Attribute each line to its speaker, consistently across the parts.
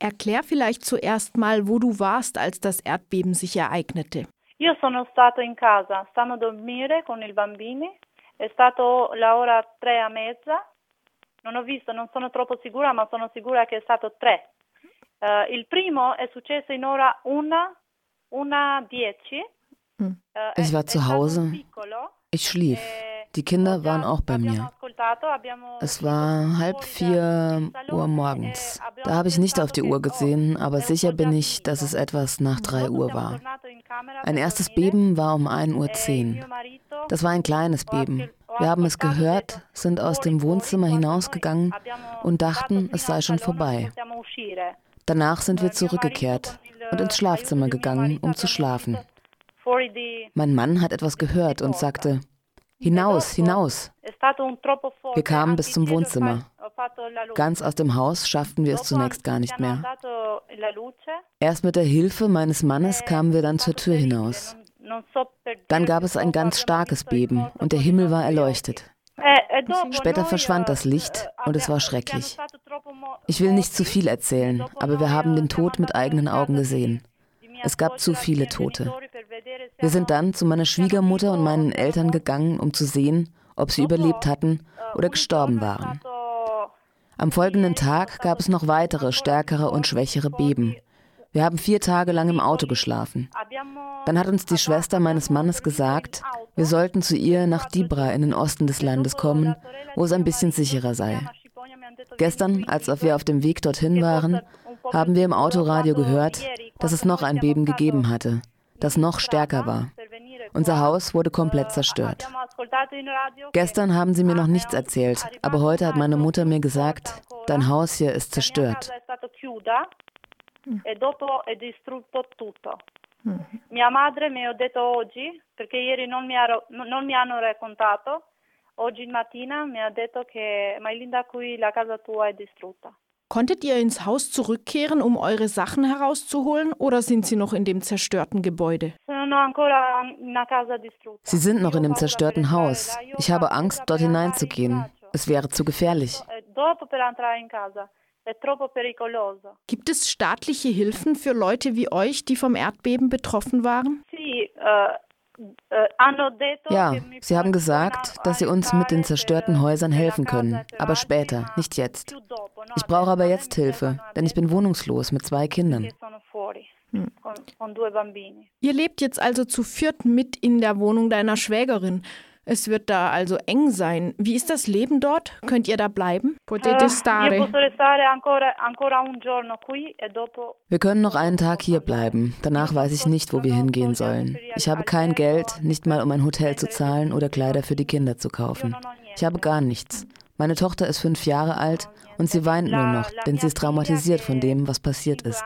Speaker 1: Erklär vielleicht zuerst mal, wo du warst, als das Erdbeben sich ereignete.
Speaker 2: Io sono stato in casa, stanno a dormire con i bambini. È stato la ora tre e mezza. Non ho visto, non sono troppo sicura, ma sono sicura che è stato tre. Uh, il primo è successo in ora una, una dieci.
Speaker 3: Uh, ich war zu Hause. Ich schlief. Die Kinder waren auch bei mir. Es war halb vier Uhr morgens. Da habe ich nicht auf die Uhr gesehen, aber sicher bin ich, dass es etwas nach drei Uhr war. Ein erstes Beben war um 1.10 Uhr. Das war ein kleines Beben. Wir haben es gehört, sind aus dem Wohnzimmer hinausgegangen und dachten, es sei schon vorbei. Danach sind wir zurückgekehrt und ins Schlafzimmer gegangen, um zu schlafen. Mein Mann hat etwas gehört und sagte, Hinaus, hinaus. Wir kamen bis zum Wohnzimmer. Ganz aus dem Haus schafften wir es zunächst gar nicht mehr. Erst mit der Hilfe meines Mannes kamen wir dann zur Tür hinaus. Dann gab es ein ganz starkes Beben und der Himmel war erleuchtet. Später verschwand das Licht und es war schrecklich. Ich will nicht zu viel erzählen, aber wir haben den Tod mit eigenen Augen gesehen. Es gab zu viele Tote. Wir sind dann zu meiner Schwiegermutter und meinen Eltern gegangen, um zu sehen, ob sie überlebt hatten oder gestorben waren. Am folgenden Tag gab es noch weitere, stärkere und schwächere Beben. Wir haben vier Tage lang im Auto geschlafen. Dann hat uns die Schwester meines Mannes gesagt, wir sollten zu ihr nach Dibra in den Osten des Landes kommen, wo es ein bisschen sicherer sei. Gestern, als wir auf dem Weg dorthin waren, haben wir im Autoradio gehört, dass es noch ein Beben gegeben hatte das noch stärker war. Unser Haus wurde komplett zerstört. Gestern haben sie mir noch nichts erzählt, aber heute hat meine Mutter mir gesagt, dein Haus hier ist zerstört. Mia madre mi ha detto oggi, perché ieri non mi, ero, non mi hanno raccontato, oggi mattina mi ha detto che Mailinda qui la casa tua è distrutta.
Speaker 1: Konntet ihr ins Haus zurückkehren, um eure Sachen herauszuholen, oder sind sie noch in dem zerstörten Gebäude?
Speaker 3: Sie sind noch in dem zerstörten Haus. Ich habe Angst, dort hineinzugehen. Es wäre zu gefährlich.
Speaker 1: Gibt es staatliche Hilfen für Leute wie euch, die vom Erdbeben betroffen waren?
Speaker 3: Ja, sie haben gesagt, dass sie uns mit den zerstörten Häusern helfen können, aber später, nicht jetzt. Ich brauche aber jetzt Hilfe, denn ich bin wohnungslos mit zwei Kindern.
Speaker 1: Hm. Ihr lebt jetzt also zu viert mit in der Wohnung deiner Schwägerin. Es wird da also eng sein. Wie ist das Leben dort? Könnt ihr da bleiben?
Speaker 2: Eh, e
Speaker 3: wir können noch einen Tag hier bleiben. Danach weiß ich nicht, wo wir hingehen sollen. Ich habe kein Geld, nicht mal um ein Hotel zu zahlen oder Kleider für die Kinder zu kaufen. Ich habe gar nichts. Meine Tochter ist fünf Jahre alt und sie weint nur noch, denn sie ist traumatisiert von dem, was passiert ist.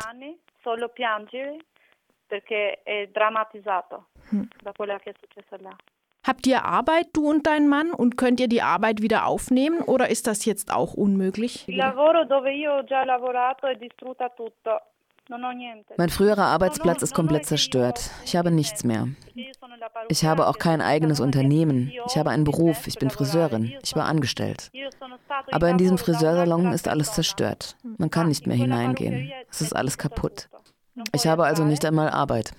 Speaker 1: Hm. Habt ihr Arbeit, du und dein Mann, und könnt ihr die Arbeit wieder aufnehmen oder ist das jetzt auch unmöglich?
Speaker 3: Mein früherer Arbeitsplatz ist komplett zerstört. Ich habe nichts mehr. Ich habe auch kein eigenes Unternehmen. Ich habe einen Beruf. Ich bin Friseurin. Ich war angestellt. Aber in diesem Friseursalon ist alles zerstört. Man kann nicht mehr hineingehen. Es ist alles kaputt. Ich habe also nicht einmal Arbeit.